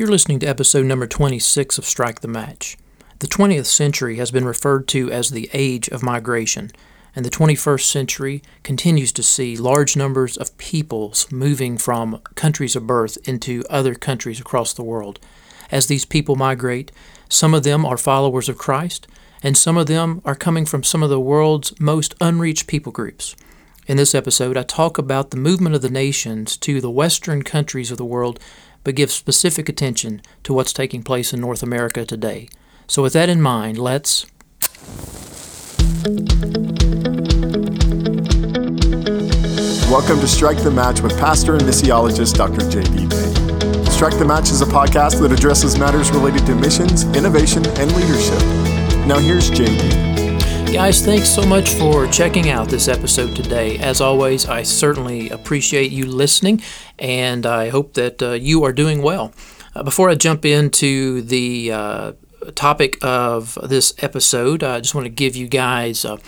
You're listening to episode number 26 of Strike the Match. The 20th century has been referred to as the age of migration, and the 21st century continues to see large numbers of peoples moving from countries of birth into other countries across the world. As these people migrate, some of them are followers of Christ, and some of them are coming from some of the world's most unreached people groups. In this episode, I talk about the movement of the nations to the western countries of the world, but give specific attention to what's taking place in North America today. So, with that in mind, let's. Welcome to Strike the Match with pastor and missiologist Dr. J.D. Payne. Strike the Match is a podcast that addresses matters related to missions, innovation, and leadership. Now, here's J.D. Guys, thanks so much for checking out this episode today. As always, I certainly appreciate you listening, and I hope that uh, you are doing well. Uh, before I jump into the uh, topic of this episode, I just want to give you guys a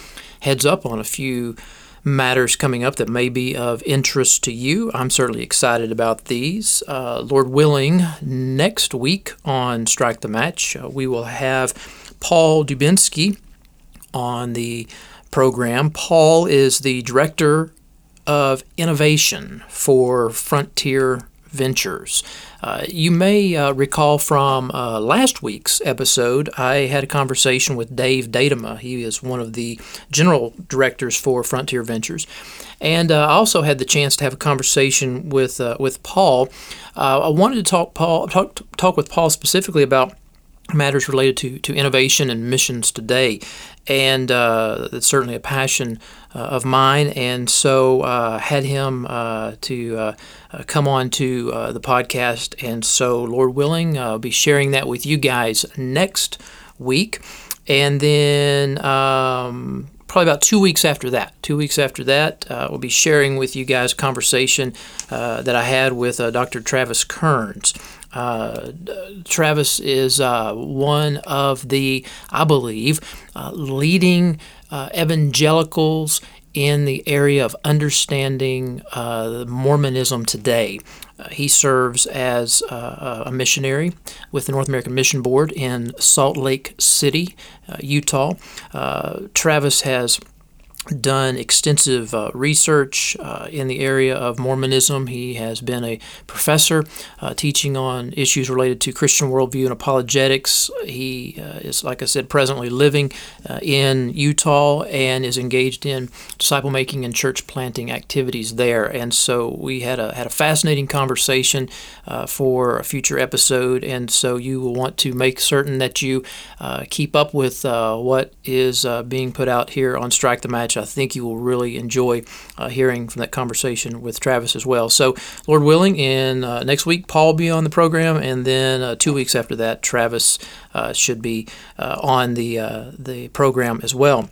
heads up on a few matters coming up that may be of interest to you. I'm certainly excited about these. Uh, Lord willing, next week on Strike the Match, uh, we will have Paul Dubinsky on the program. Paul is the director of innovation for Frontier Ventures. Uh, you may uh, recall from uh, last week's episode, I had a conversation with Dave Datema. He is one of the general directors for Frontier Ventures. And uh, I also had the chance to have a conversation with, uh, with Paul. Uh, I wanted to talk, Paul, talk, talk with Paul specifically about matters related to, to innovation and missions today. And uh, it's certainly a passion of mine. And so uh, had him uh, to uh, uh, come on to the podcast. And so, Lord willing, I'll be sharing that with you guys next week. And then um, probably about two weeks after that. Two weeks after that, uh, we'll be sharing with you guys a conversation uh, that I had with uh, Dr. Travis Kerns. Uh, Travis is uh, one of the, I believe, uh, leading evangelicals in the area of understanding uh, Mormonism today. Uh, he serves as a missionary with the North American Mission Board in Salt Lake City, Utah. Travis has done extensive uh, research uh, in the area of Mormonism. He has been a professor uh, teaching on issues related to Christian worldview and apologetics. He uh, is, like I said, presently living uh, in Utah and is engaged in disciple making and church planting activities there. And so we had a had a fascinating conversation uh, for a future episode. And so you will want to make certain that you keep up with what is being put out here on Strike the Match I think you will really enjoy uh, hearing from that conversation with Travis as well. So, Lord willing, in uh, next week, Paul will be on the program, and then uh, two weeks after that, Travis uh, should be uh, on the the program as well.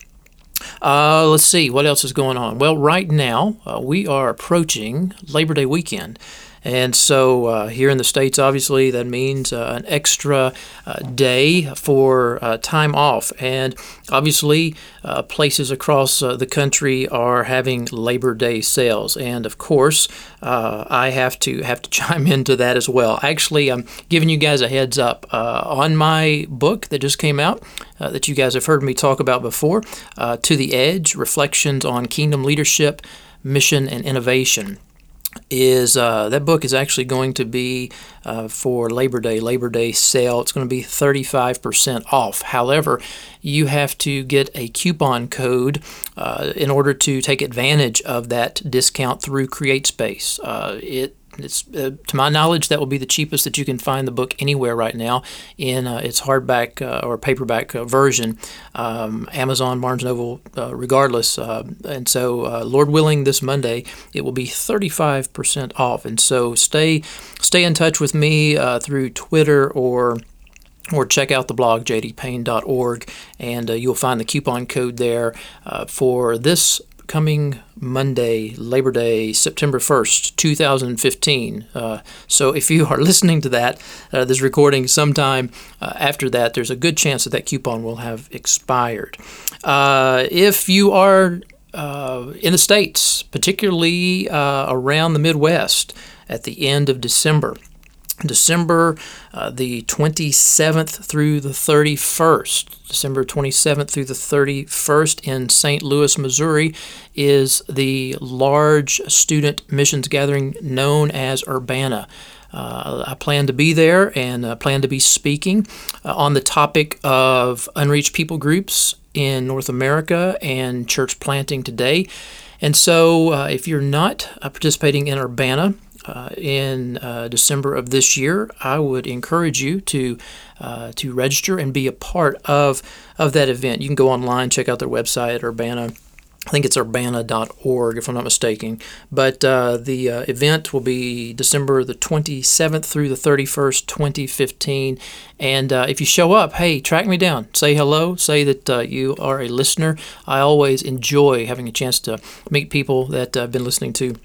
Uh, let's see what else is going on. Well, right now uh, we are approaching Labor Day weekend. And so uh, here in the States, obviously, that means uh, an extra uh, day for uh, time off. And obviously, uh, places across uh, the country are having Labor Day sales. And of course, I have to have to chime into that as well. Actually, I'm giving you guys a heads up on my book that just came out. that you guys have heard me talk about before, To the Edge Reflections on Kingdom Leadership, Mission, and Innovation is uh, that book is actually going to be uh, for Labor Day, Labor Day sale. It's going to be 35% off. However, you have to get a coupon code uh, in order to take advantage of that discount through CreateSpace. Uh, it it's uh, to my knowledge that will be the cheapest that you can find the book anywhere right now in uh, its hardback uh, or paperback uh, version. Um, Amazon, Barnes Noble, uh, regardless. And so, Lord willing, this Monday it will be 35% off. And so, stay stay in touch with me through Twitter or or check out the blog jdpayne.org and uh, you'll find the coupon code there uh, for this coming Monday, Labor Day, September 1st, 2015. Uh, so if you are listening to that, uh, this recording sometime uh, after that, there's a good chance that that coupon will have expired. Uh, if you are uh, in the States, particularly uh, around the Midwest, at the end of December, December uh, the 27th through the 31st. December 27th through the 31st in St. Louis, Missouri, is the large student missions gathering known as Urbana. Uh, I plan to be there and uh, plan to be speaking uh, on the topic of unreached people groups in North America and church planting today. And so, uh, if you're not uh, participating in Urbana, uh, in uh, December of this year, I would encourage you to uh, to register and be a part of of that event. You can go online, check out their website, Urbana. I think it's urbana.org, if I'm not mistaken. But uh, the uh, event will be December the 27th through the 31st, 2015. And uh, if you show up, hey, track me down. Say hello. Say that you are a listener. I always enjoy having a chance to meet people that I've been listening to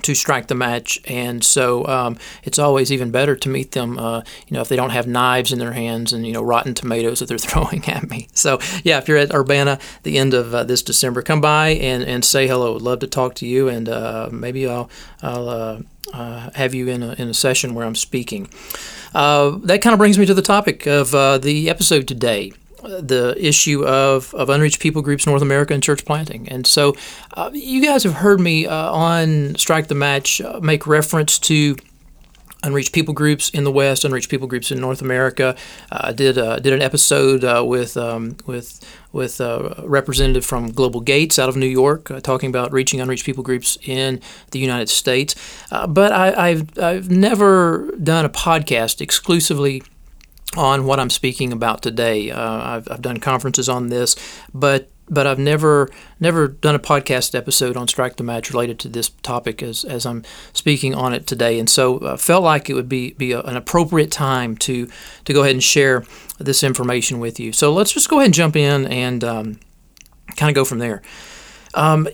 to strike the match, and so um, it's always even better to meet them. Uh, you know, if they don't have knives in their hands and you know rotten tomatoes that they're throwing at me. So yeah, if you're at Urbana the end of uh, this December, come by and, and say hello. Would love to talk to you, and uh, maybe I'll I'll uh, uh, have you in a, in a session where I'm speaking. Uh, that kind of brings me to the topic of the episode today the issue of, of unreached people groups North America and church planting. And so uh, you guys have heard me uh, on Strike the Match uh, make reference to unreached people groups in the West, unreached people groups in North America. Uh, I did uh, did an episode uh, with um, with with a representative from Global Gates out of New York, talking about reaching unreached people groups in the United States. but I, I've I've never done a podcast exclusively on what I'm speaking about today. Uh, I've, I've done conferences on this, but but I've never never done a podcast episode on Strike the Match related to this topic as, as I'm speaking on it today, and so uh, felt like it would be be a, an appropriate time to to go ahead and share this information with you. So let's just go ahead and jump in and um, kind of go from there. Um,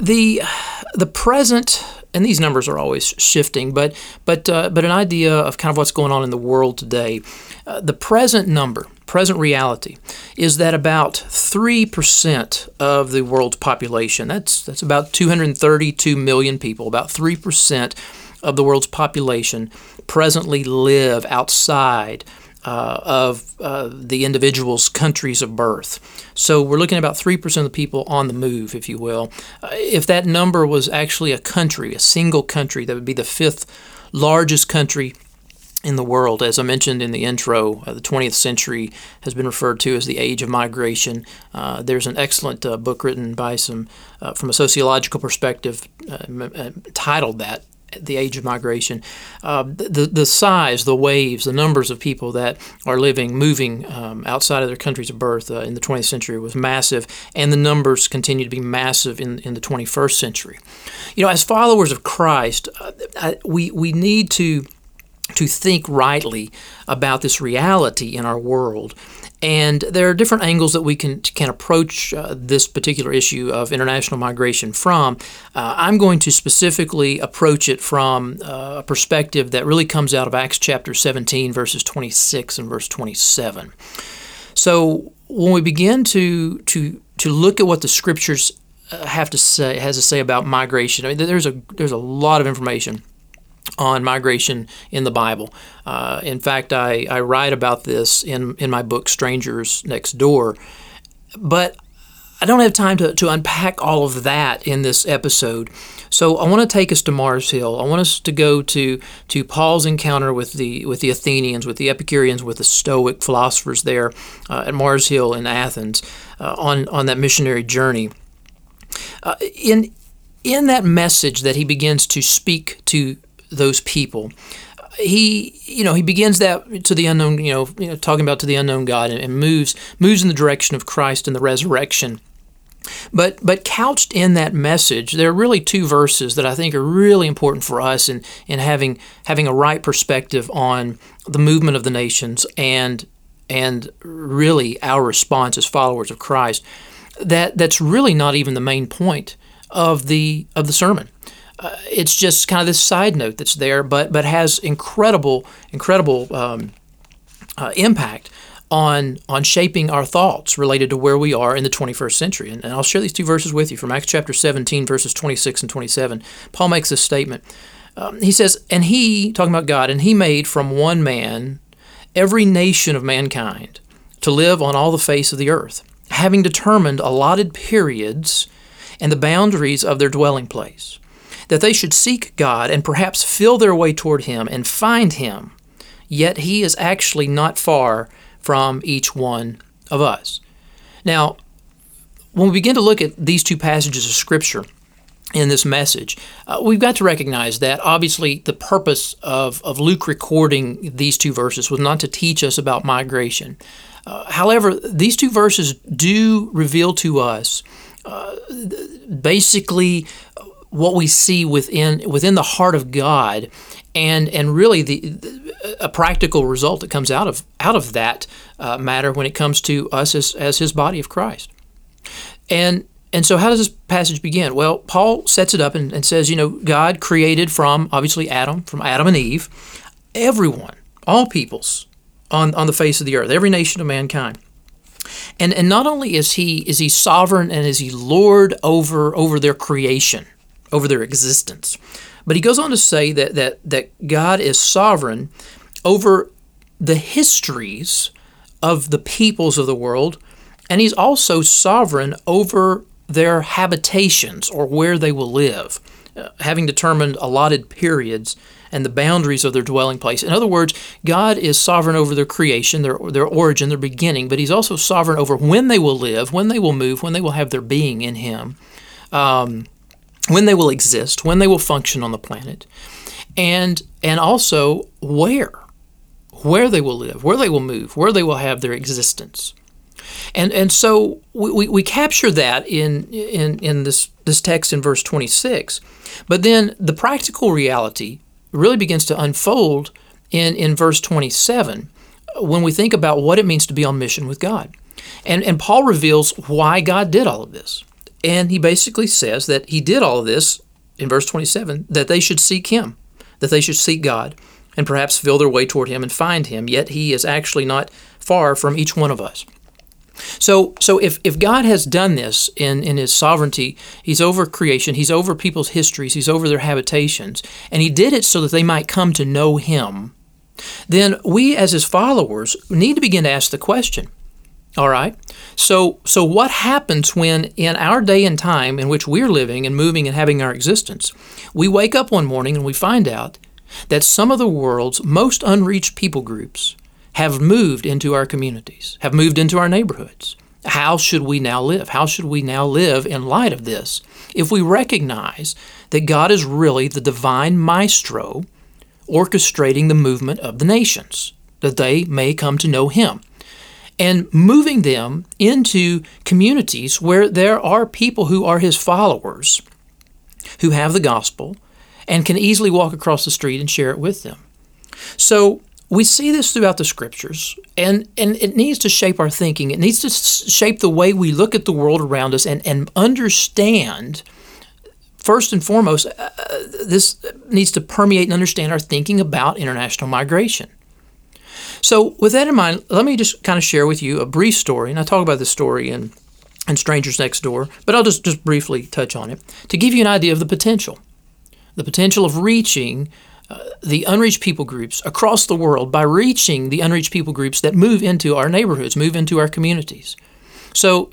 the the present and these numbers are always shifting, but but uh, but an idea of kind of what's going on in the world today. Uh, the present number, present reality, is that about three percent of the world's population. That's that's about 232 million people. About three percent of the world's population presently live outside uh, of uh, the individual's countries of birth. So we're looking at about 3% of the people on the move, if you will. Uh, if that number was actually a country, a single country, that would be the fifth largest country in the world. As I mentioned in the intro, uh, the 20th century has been referred to as the age of migration. Uh, there's an excellent uh, book written by some, from a sociological perspective, titled that the age of migration, uh, the the size, the waves, the numbers of people that are living, moving um, outside of their countries of birth uh, in the 20th century was massive, and the numbers continue to be massive in in the 21st century. You know, as followers of Christ, uh, I, we we need to to think rightly about this reality in our world and there are different angles that we can can approach uh, this particular issue of international migration from. Uh, I'm going to specifically approach it from uh, a perspective that really comes out of Acts chapter 17, verses 26 and verse 27. So when we begin to to to look at what the scriptures uh, have to say has to say about migration, I mean, there's a there's a lot of information on migration in the Bible. Uh, in fact, I, I write about this in, in my book, Strangers Next Door. But I don't have time to, to unpack all of that in this episode. So I want to take us to Mars Hill. I want us to go to, to Paul's encounter with the with the Athenians, with the Epicureans, with the Stoic philosophers there uh, at Mars Hill in Athens uh, on on that missionary journey. Uh, in in that message that he begins to speak to those people. He, you know, he begins that to the unknown, you know, you know talking about to the unknown God, and, and moves moves in the direction of Christ and the resurrection. But but couched in that message, there are really two verses that I think are really important for us in, in having having a right perspective on the movement of the nations and and really our response as followers of Christ. That that's really not even the main point of the of the sermon uh, it's just kind of this side note that's there, but but has incredible incredible um, uh, impact on on shaping our thoughts related to where we are in the 21st century. And, and, I'll share these two verses with you from Acts chapter 17, verses 26 and 27. Paul makes this statement. Um, he says, and he, talking about God, and he made from one man every nation of mankind to live on all the face of the earth, having determined allotted periods and the boundaries of their dwelling place, that they should seek God and perhaps feel their way toward him and find him. Yet he is actually not far from each one of us. Now, when we begin to look at these two passages of Scripture, in this message. Uh, we've got to recognize that obviously the purpose of, of Luke recording these two verses was not to teach us about migration. Uh, however, these two verses do reveal to us uh, basically what we see within within the heart of God, and and really the, the a practical result that comes out of out of that uh, matter when it comes to us as as His body of Christ. And and so, how does this passage begin? Well, Paul sets it up and, and, says, you know, God created from obviously Adam, from Adam and Eve, everyone, all peoples on, on the face of the earth, every nation of mankind. And, and not only is he is he sovereign and is he Lord over over their creation, over their existence, but he goes on to say that that that God is sovereign over the histories of the peoples of the world, and he's also sovereign over their habitations or where they will live, uh, having determined allotted periods and the boundaries of their dwelling place. In other words, God is sovereign over their creation, their, their origin, their beginning, but He's also sovereign over when they will live, when they will move, when they will have their being in Him, um, when they will exist, when they will function on the planet, and and also where, where they will live, where they will move, where they will have their existence. And and so we, we capture that in, in in this this text in verse 26. But then the practical reality really begins to unfold in, in verse 27 when we think about what it means to be on mission with God. And, and Paul reveals why God did all of this. And he basically says that he did all of this in verse 27 that they should seek him, that they should seek God, and perhaps feel their way toward him and find him, yet he is actually not far from each one of us. So, so if, if God has done this in, in His sovereignty, He's over creation, He's over people's histories, He's over their habitations, and He did it so that they might come to know Him, then we as His followers need to begin to ask the question. All right. So, so what happens when, in our day and time in which we're living and moving and having our existence, we wake up one morning and we find out that some of the world's most unreached people groups have moved into our communities, have moved into our neighborhoods. How should we now live? How should we now live in light of this? If we recognize that God is really the divine maestro orchestrating the movement of the nations, that they may come to know Him, and moving them into communities where there are people who are His followers, who have the gospel, and can easily walk across the street and share it with them. So, we see this throughout the scriptures, and, and it needs to shape our thinking. It needs to shape the way we look at the world around us and, and understand, first and foremost, uh, this needs to permeate and understand our thinking about international migration. So, with that in mind, let me just kind of share with you a brief story, and I talk about this story in, in Strangers Next Door, but I'll just, just briefly touch on it to give you an idea of the potential. The potential of reaching the unreached people groups across the world by reaching the unreached people groups that move into our neighborhoods, move into our communities. So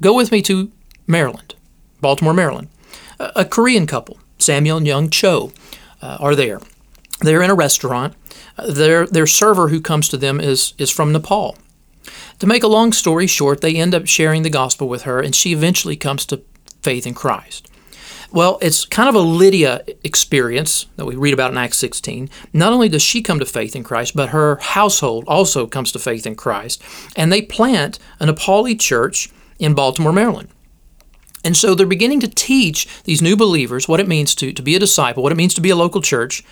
go with me to Maryland, Baltimore, Maryland. A, a Korean couple, Samuel and Young Cho, uh, are there. They're in a restaurant. Their, their server who comes to them is, is from Nepal. To make a long story short, they end up sharing the gospel with her, and she eventually comes to faith in Christ. Well, it's kind of a Lydia experience that we read about in Acts 16. Not only does she come to faith in Christ, but her household also comes to faith in Christ. And they plant a Nepali church in Baltimore, Maryland. And so they're beginning to teach these new believers what it means to, to be a disciple, what it means to be a local church.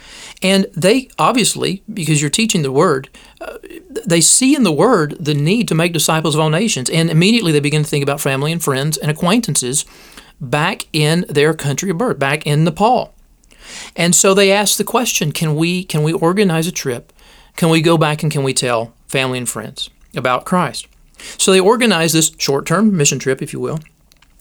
And they obviously, because you're teaching the word, uh, they see in the word the need to make disciples of all nations. And immediately they begin to think about family and friends and acquaintances back in their country of birth, back in Nepal. And so they ask the question, can we can we organize a trip? Can we go back and can we tell family and friends about Christ? So they organize this short-term mission trip, if you will.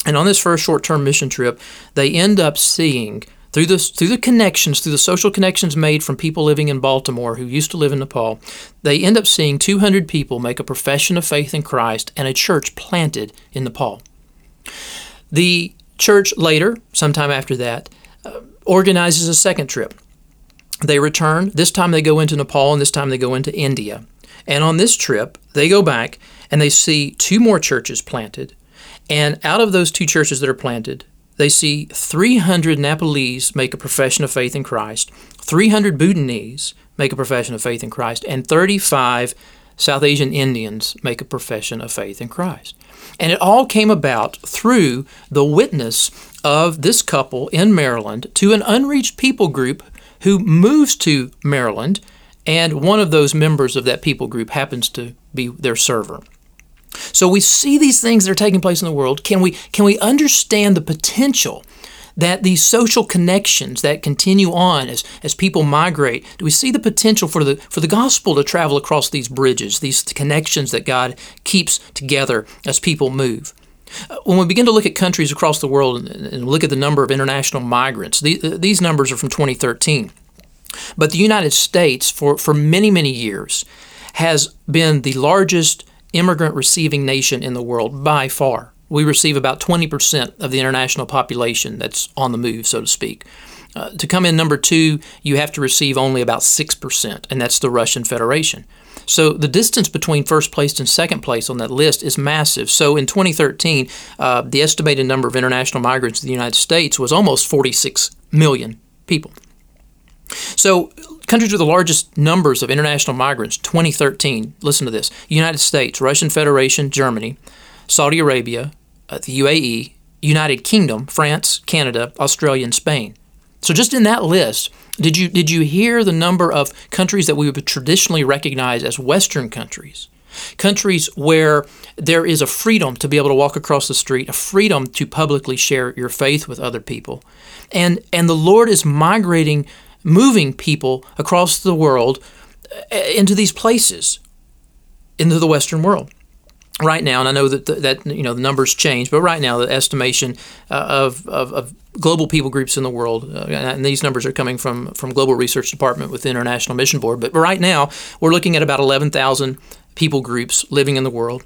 And on this first short-term mission trip, they end up seeing through the through the connections, through the social connections made from people living in Baltimore who used to live in Nepal, they end up seeing 200 people make a profession of faith in Christ and a church planted in Nepal. The church later, sometime after that, uh, organizes a second trip. They return. This time they go into Nepal, and this time they go into India. And on this trip, they go back and they see two more churches planted. And out of those two churches that are planted, they see 300 Nepalese make a profession of faith in Christ, 300 Bhutanese make a profession of faith in Christ, and 35 South Asian Indians make a profession of faith in Christ. And it all came about through the witness of this couple in Maryland to an unreached people group who moves to Maryland, and one of those members of that people group happens to be their server. So we see these things that are taking place in the world. Can we can we understand the potential that these social connections that continue on as, as people migrate, do we see the potential for the for the gospel to travel across these bridges, these connections that God keeps together as people move? Uh, when we begin to look at countries across the world and look at the number of international migrants, these numbers are from 2013. But the United States, for, for many, many years, has been the largest immigrant receiving nation in the world by far. We receive about 20% of the international population that's on the move, so to speak. Uh, to come in number two, you have to receive only about 6%, and that's the Russian Federation. So the distance between first place and second place on that list is massive. So in 2013, uh, the estimated number of international migrants in the United States was almost 46 million people. So countries with the largest numbers of international migrants 2013 listen to this united states russian federation germany saudi arabia uh, the uae united kingdom france canada australia and spain so just in that list did you did you hear the number of countries that we would traditionally recognize as western countries countries where there is a freedom to be able to walk across the street, a freedom to publicly share your faith with other people. And and the Lord is migrating moving people across the world uh, into these places, into the Western world. Right now, and I know that the, that you know the numbers change, but right now the estimation uh, of, of, of, global people groups in the world, uh, and these numbers are coming from from Global Research Department with the International Mission Board. But right now, we're looking at about 11,000 people groups living in the world.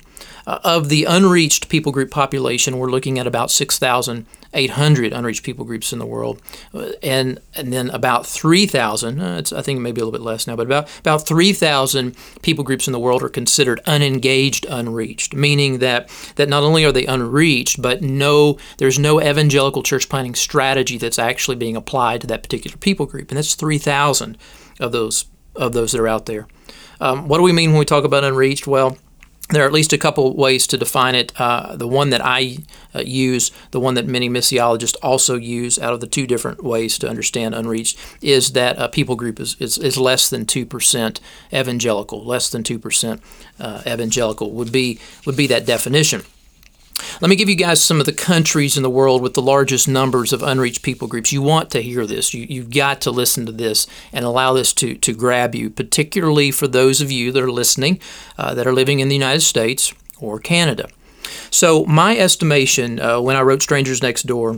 Uh, of the unreached people group population, we're looking at about 6,800 unreached people groups in the world, uh, and and then about 3,000. Uh, I think maybe a little bit less now, but about about 3,000 people groups in the world are considered unengaged, unreached, meaning that that not only are they unreached, but no, there's no evangelical church planting strategy that's actually being applied to that particular people group, and that's 3,000 of those of those that are out there. Um, what do we mean when we talk about unreached? Well there are at least a couple ways to define it. Uh, the one that I uh, use, the one that many missiologists also use out of the two different ways to understand unreached, is that a people group is, is, is less than 2% evangelical. Less than 2% uh, evangelical would be, would be that definition. Let me give you guys some of the countries in the world with the largest numbers of unreached people groups. You want to hear this. You, you've got to listen to this and allow this to, to grab you, particularly for those of you that are listening uh, that are living in the United States or Canada. So, my estimation uh, when I wrote Strangers Next Door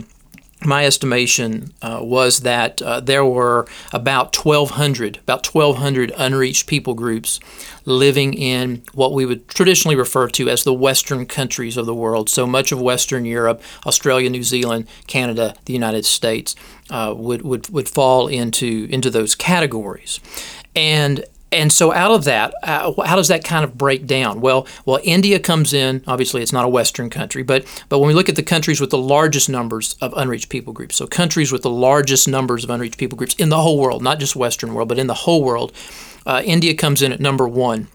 my estimation uh, was that uh, there were about 1,200, about 1,200 unreached people groups living in what we would traditionally refer to as the Western countries of the world. So much of Western Europe, Australia, New Zealand, Canada, the United States uh, would, would, would fall into, into those categories. And and so out of that, uh, how does that kind of break down? Well, well, India comes in. Obviously, it's not a Western country, but but when we look at the countries with the largest numbers of unreached people groups, so countries with the largest numbers of unreached people groups in the whole world, not just Western world, but in the whole world, uh, India comes in at number one.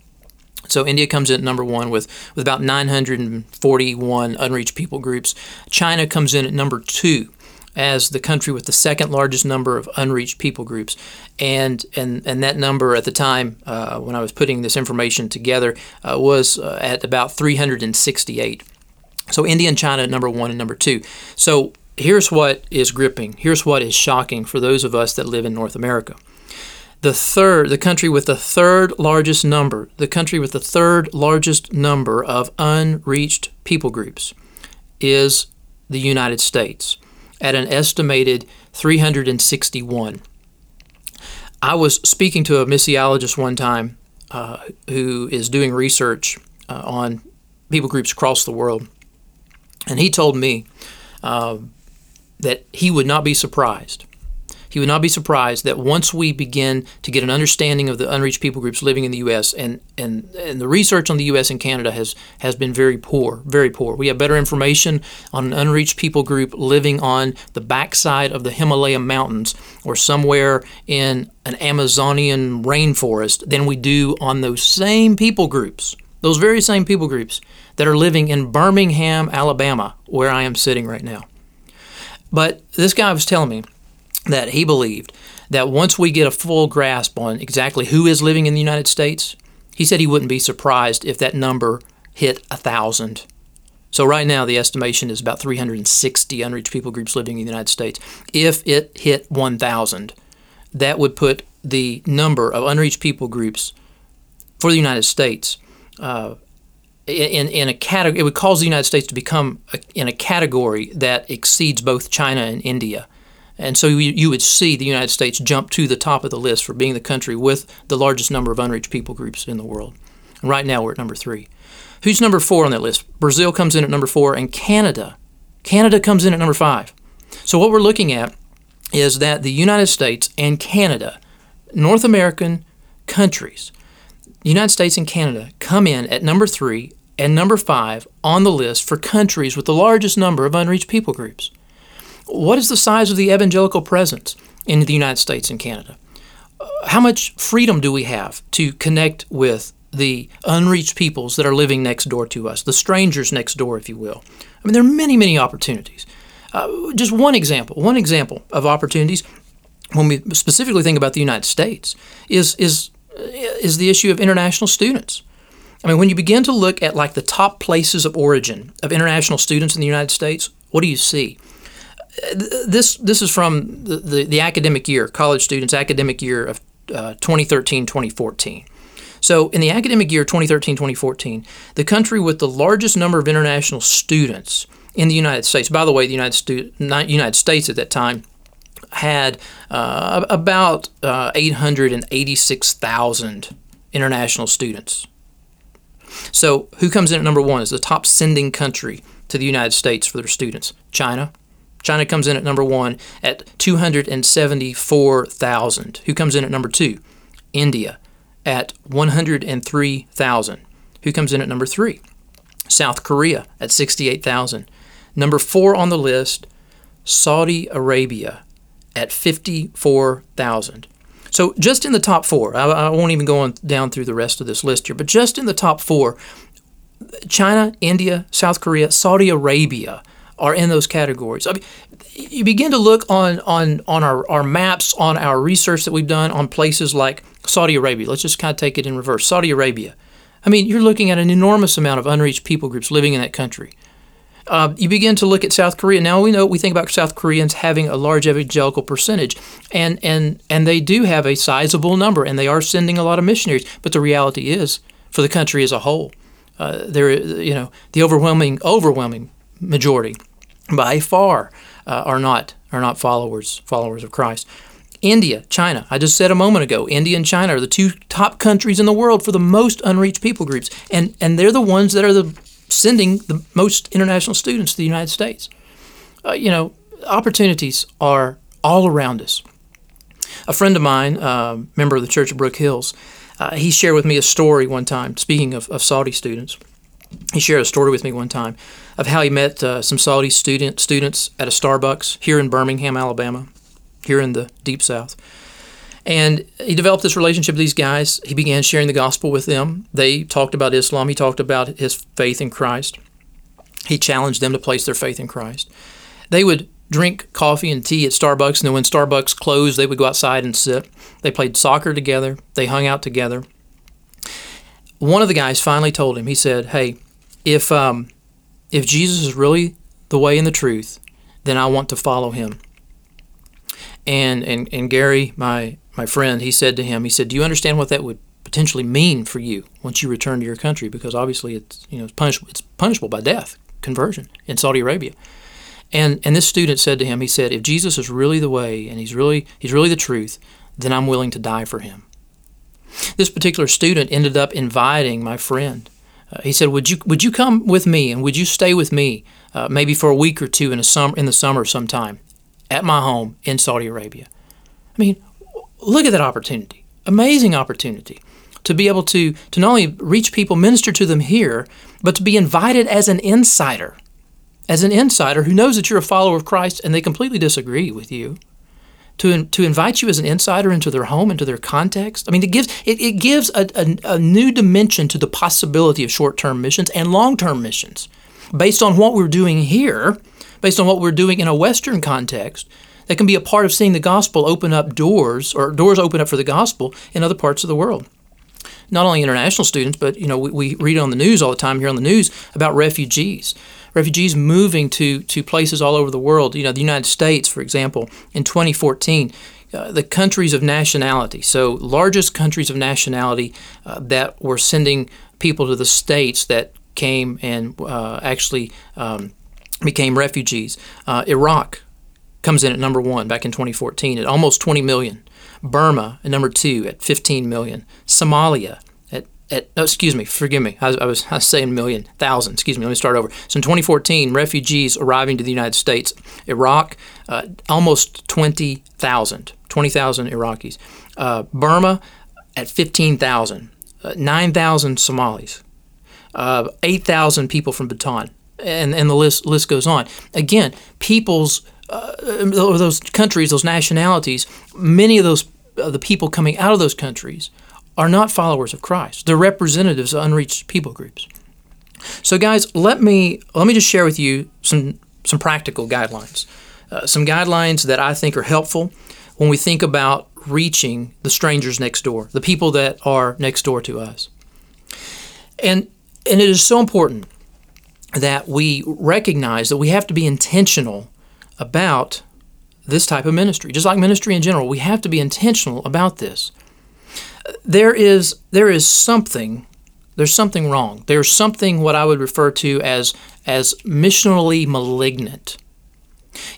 So India comes in at number one with, with about 941 unreached people groups. China comes in at number two as the country with the second largest number of unreached people groups. And, and, and that number at the time, uh, when I was putting this information together, uh, was uh, at about 368. So India and China number one and number two. So here's what is gripping. Here's what is shocking for those of us that live in North America. The third, the country with the third largest number, the country with the third largest number of unreached people groups is the United States at an estimated 361. I was speaking to a missiologist one time uh, who is doing research uh, on people groups across the world, and he told me uh, that he would not be surprised he would not be surprised that once we begin to get an understanding of the unreached people groups living in the U.S. and and, and the research on the U.S. and Canada has has been very poor, very poor. We have better information on an unreached people group living on the backside of the Himalaya mountains or somewhere in an Amazonian rainforest than we do on those same people groups, those very same people groups that are living in Birmingham, Alabama, where I am sitting right now. But this guy was telling me that he believed that once we get a full grasp on exactly who is living in the United States, he said he wouldn't be surprised if that number hit a thousand. So right now the estimation is about 360 unreached people groups living in the United States. If it hit 1,000, that would put the number of unreached people groups for the United States uh, in, in a category. It would cause the United States to become a, in a category that exceeds both China and India. And so you, would see the United States jump to the top of the list for being the country with the largest number of unreached people groups in the world. And right now we're at number three. Who's number four on that list? Brazil comes in at number four, and Canada. Canada comes in at number five. So what we're looking at is that the United States and Canada, North American countries, United States and Canada come in at number three and number five on the list for countries with the largest number of unreached people groups. What is the size of the evangelical presence in the United States and Canada? Uh, how much freedom do we have to connect with the unreached peoples that are living next door to us, the strangers next door, if you will? I mean, there are many, many opportunities. Uh, just one example, one example of opportunities when we specifically think about the United States is is is the issue of international students. I mean, when you begin to look at like the top places of origin of international students in the United States, what do you see? This this is from the, the, the, academic year, college students' academic year of uh, 2013 2014. So, in the academic year 2013 2014, the country with the largest number of international students in the United States, by the way, the United, Stu- United States at that time had uh, about uh, 886,000 international students. So, who comes in at number one as the top sending country to the United States for their students? China, China comes in at number one at 274,000. Who comes in at number two? India at 103,000. Who comes in at number three? South Korea at 68,000. Number four on the list, Saudi Arabia at 54,000. So just in the top four, I, I won't even go on down through the rest of this list here, but just in the top four, China, India, South Korea, Saudi Arabia are in those categories. I mean, you begin to look on, on, on our, our maps, on our research that we've done on places like Saudi Arabia. Let's just kind of take it in reverse. Saudi Arabia. I mean, you're looking at an enormous amount of unreached people groups living in that country. Uh, you begin to look at South Korea. Now we know we think about South Koreans having a large evangelical percentage, and and and they do have a sizable number, and they are sending a lot of missionaries. But the reality is, for the country as a whole, uh, there you know the overwhelming overwhelming majority by far uh, are not are not followers followers of Christ. India, China. I just said a moment ago, India and China are the two top countries in the world for the most unreached people groups, and and they're the ones that are the sending the most international students to the United States. Uh, you know, opportunities are all around us. A friend of mine, uh, member of the Church of Brook Hills, uh, he shared with me a story one time. Speaking of, of Saudi students, he shared a story with me one time of how he met uh, some Saudi student students at a Starbucks here in Birmingham, Alabama, here in the deep South. And he developed this relationship with these guys. He began sharing the gospel with them. They talked about Islam. He talked about his faith in Christ. He challenged them to place their faith in Christ. They would drink coffee and tea at Starbucks, and then when Starbucks closed, they would go outside and sit. They played soccer together. They hung out together one of the guys finally told him, he said, Hey, if, um, if Jesus is really the way and the truth, then I want to follow him. And, and, and Gary, my, my friend, he said to him, he said, Do you understand what that would potentially mean for you once you return to your country? Because obviously it's, you know, it's, it's punishable by death, conversion in Saudi Arabia. And and this student said to him, he said, if Jesus is really the way and he's really he's really the truth, then I'm willing to die for him. This particular student ended up inviting my friend. Uh, he said, "Would you would you come with me and would you stay with me, uh, maybe for a week or two in a summer in the summer sometime, at my home in Saudi Arabia?" I mean, look at that opportunity! Amazing opportunity to be able to to not only reach people, minister to them here, but to be invited as an insider as an insider who knows that you're a follower of Christ and they completely disagree with you, to, to invite you as an insider into their home, into their context. I mean, it gives, it, it gives a, a, a new dimension to the possibility of short term missions and long term missions based on what we're doing here, based on what we're doing in a Western context. That can be a part of seeing the gospel open up doors or doors open up for the gospel in other parts of the world not only international students, but you know we, we read on the news all the time here on the news about refugees refugees moving to, to places all over the world. You know, the United States, for example, in 2014, uh, the countries of nationality, so largest countries of nationality uh, that were sending people to the states that came and uh, actually um, became refugees. Uh, Iraq comes in at number one back in 2014 at almost 20 million. Burma at number two at 15 million. Somalia at, no, excuse me, forgive me. I, I, was, I was saying million, thousand. Excuse me. Let me start over. So in 2014, refugees arriving to the United States, Iraq, uh, almost 20,000, 20,000 Iraqis. Uh, Burma at 15,000, uh, 9,000 Somalis, uh, 8,000 people from Bhutan, and and the list list goes on. Again, people's uh, those countries, those nationalities, many of those the people coming out of those countries are not followers of Christ. They're representatives of unreached people groups. So, guys, let me let me just share with you some some practical guidelines, uh, some guidelines that I think are helpful when we think about reaching the strangers next door, the people that are next door to us. And and it is so important that we recognize that we have to be intentional about this type of ministry. Just like ministry in general, we have to be intentional about this there is there is something there's something wrong. There's something what I would refer to as as missionally malignant.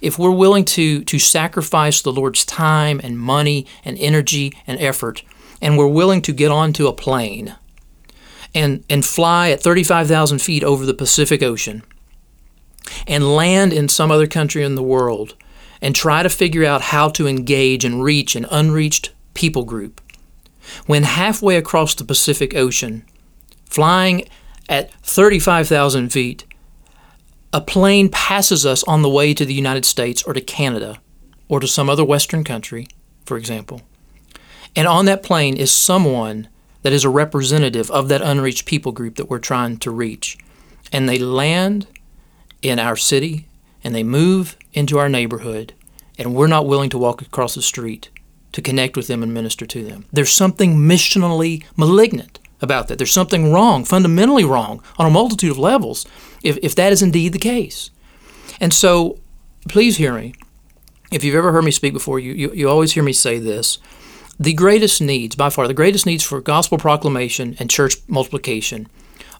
If we're willing to to sacrifice the Lord's time and money and energy and effort, and we're willing to get onto a plane and and fly at 35,000 feet over the Pacific Ocean and land in some other country in the world and try to figure out how to engage and reach an unreached people group when halfway across the Pacific Ocean, flying at 35,000 feet, a plane passes us on the way to the United States or to Canada or to some other Western country, for example. And on that plane is someone that is a representative of that unreached people group that we're trying to reach. And they land in our city and they move into our neighborhood, and we're not willing to walk across the street to connect with them and minister to them. There's something missionally malignant about that. There's something wrong, fundamentally wrong, on a multitude of levels, if, if that is indeed the case. And so, please hear me. If you've ever heard me speak before, you, you, you always hear me say this. The greatest needs, by far, the greatest needs for gospel proclamation and church multiplication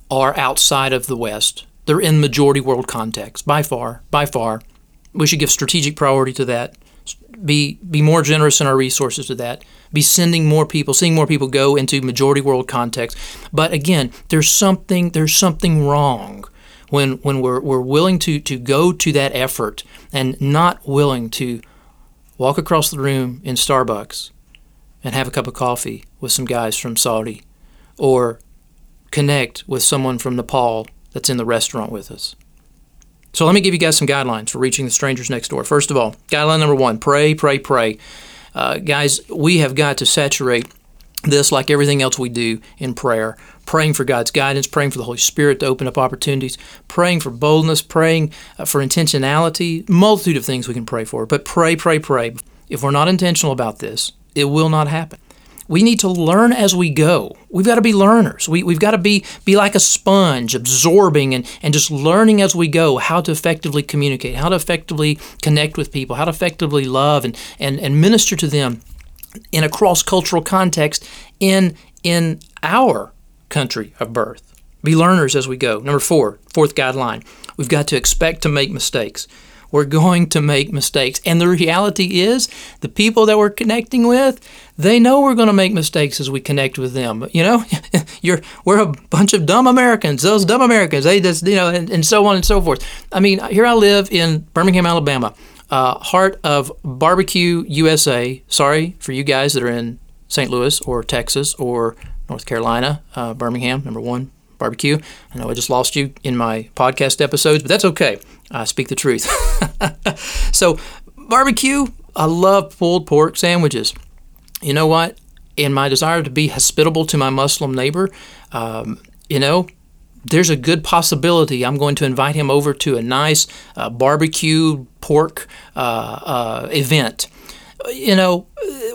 are outside of the West. They're in majority world context, by far, by far. We should give strategic priority to that be be more generous in our resources to that. Be sending more people, seeing more people go into majority world context. But again, there's something there's something wrong when when we're we're willing to to go to that effort and not willing to walk across the room in Starbucks and have a cup of coffee with some guys from Saudi or connect with someone from Nepal that's in the restaurant with us. So let me give you guys some guidelines for reaching the strangers next door. First of all, guideline number one pray, pray, pray. Uh, guys, we have got to saturate this like everything else we do in prayer. Praying for God's guidance, praying for the Holy Spirit to open up opportunities, praying for boldness, praying uh, for intentionality, multitude of things we can pray for. But pray, pray, pray. If we're not intentional about this, it will not happen we need to learn as we go. We've got to be learners. We, we've got to be, be like a sponge, absorbing and, and just learning as we go how to effectively communicate, how to effectively connect with people, how to effectively love and, and, and minister to them in a cross cultural context in, in our country of birth. Be learners as we go. Number four, fourth guideline, we've got to expect to make mistakes. We're going to make mistakes. And the reality is, the people that we're connecting with, they know we're going to make mistakes as we connect with them. You know, you're we're a bunch of dumb Americans. Those dumb Americans, they just you know, and, and so on and so forth. I mean, here I live in Birmingham, Alabama, uh, heart of barbecue USA. Sorry for you guys that are in St. Louis or Texas or North Carolina, uh, Birmingham, number one barbecue. I know I just lost you in my podcast episodes, but that's okay. I speak the truth. so, barbecue, I love pulled pork sandwiches. You know what? In my desire to be hospitable to my Muslim neighbor, um, you know, there's a good possibility I'm going to invite him over to a nice uh, barbecue pork uh, uh, event. You know,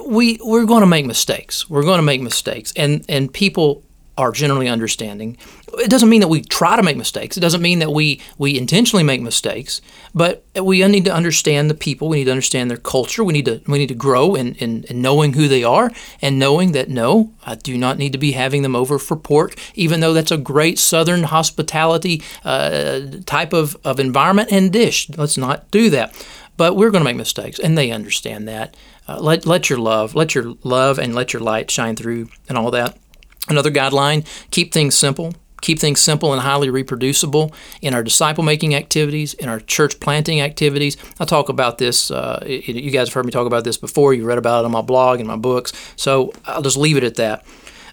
we we're going to make mistakes. We're going to make mistakes, and and people are generally understanding. It doesn't mean that we try to make mistakes. It doesn't mean that we we intentionally make mistakes. But we need to understand the people. We need to understand their culture. We need to we need to grow in, in, in knowing who they are and knowing that no, I do not need to be having them over for pork, even though that's a great Southern hospitality uh, type of, of environment and dish. Let's not do that. But we're going to make mistakes, and they understand that. Uh, let let your love, let your love, and let your light shine through, and all that. Another guideline keep things simple. Keep things simple and highly reproducible in our disciple making activities, in our church planting activities. I talk about this, uh, you guys have heard me talk about this before. You read about it on my blog and my books. So I'll just leave it at that.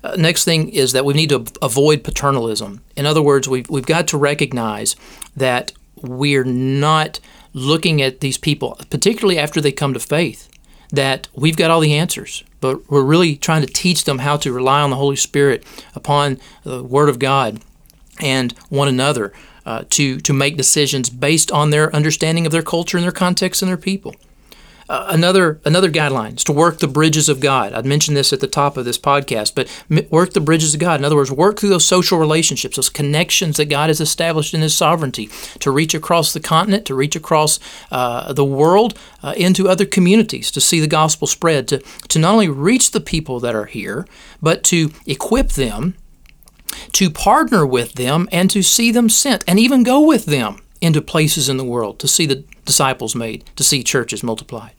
Uh, next thing is that we need to avoid paternalism. In other words, we've, we've got to recognize that we're not looking at these people, particularly after they come to faith, that we've got all the answers but we're really trying to teach them how to rely on the Holy Spirit, upon the Word of God, and one another uh, to, to make decisions based on their understanding of their culture and their context and their people. Uh, another another guideline is to work the bridges of God. I'd mentioned this at the top of this podcast, but work the bridges of God. In other words, work through those social relationships, those connections that God has established in His sovereignty to reach across the continent, to reach across uh, the world, uh, into other communities, to see the gospel spread, to to not only reach the people that are here, but to equip them, to partner with them, and to see them sent, and even go with them into places in the world to see the disciples made, to see churches multiplied.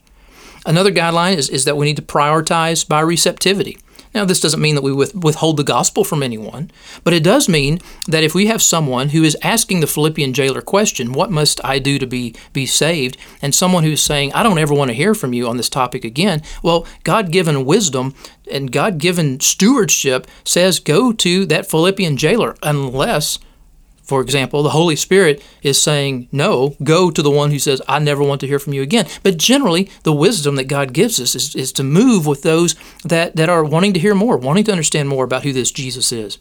Another guideline is, is that we need to prioritize by receptivity. Now, this doesn't mean that we withhold the gospel from anyone, but it does mean that if we have someone who is asking the Philippian jailer question, What must I do to be, be saved? and someone who's saying, I don't ever want to hear from you on this topic again, well, God given wisdom and God given stewardship says, Go to that Philippian jailer unless for example, the Holy Spirit is saying, No, go to the one who says, I never want to hear from you again. But generally, the wisdom that God gives us is, is to move with those that, that are wanting to hear more, wanting to understand more about who this Jesus is.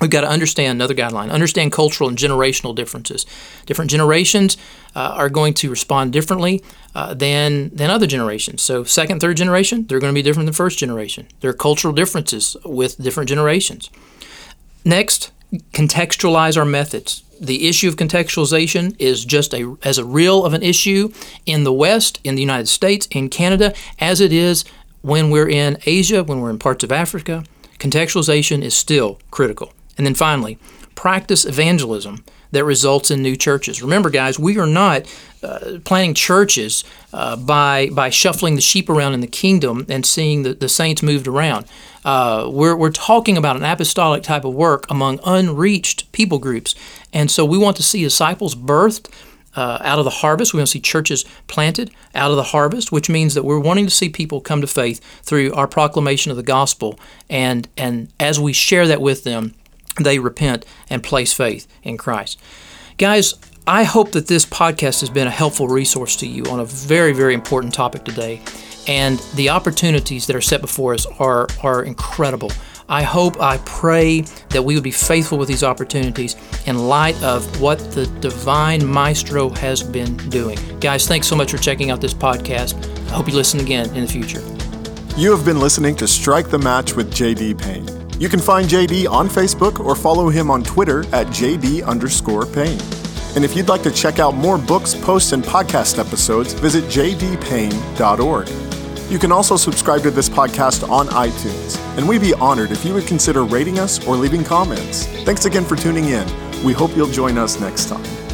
We've got to understand another guideline, understand cultural and generational differences. Different generations uh, are going to respond differently uh, than, than other generations. So, second, third generation, they're going to be different than first generation. There are cultural differences with different generations. Next, contextualize our methods. The issue of contextualization is just a, as a real of an issue in the West, in the United States, in Canada, as it is when we're in Asia, when we're in parts of Africa. Contextualization is still critical. And then finally, practice evangelism that results in new churches. Remember, guys, we are not uh, planting churches uh, by by shuffling the sheep around in the kingdom and seeing the, the saints moved around. Uh, we're, we're talking about an apostolic type of work among unreached people groups. And so we want to see disciples birthed uh, out of the harvest. We want to see churches planted out of the harvest, which means that we're wanting to see people come to faith through our proclamation of the gospel. And, and as we share that with them, they repent and place faith in Christ. Guys, I hope that this podcast has been a helpful resource to you on a very, very important topic today. And the opportunities that are set before us are, are incredible. I hope, I pray that we would be faithful with these opportunities in light of what the divine maestro has been doing. Guys, thanks so much for checking out this podcast. I hope you listen again in the future. You have been listening to Strike the Match with JD Payne. You can find JD on Facebook or follow him on Twitter at JD underscore Payne. And if you'd like to check out more books, posts, and podcast episodes, visit jdpayne.org. You can also subscribe to this podcast on iTunes, and we'd be honored if you would consider rating us or leaving comments. Thanks again for tuning in. We hope you'll join us next time.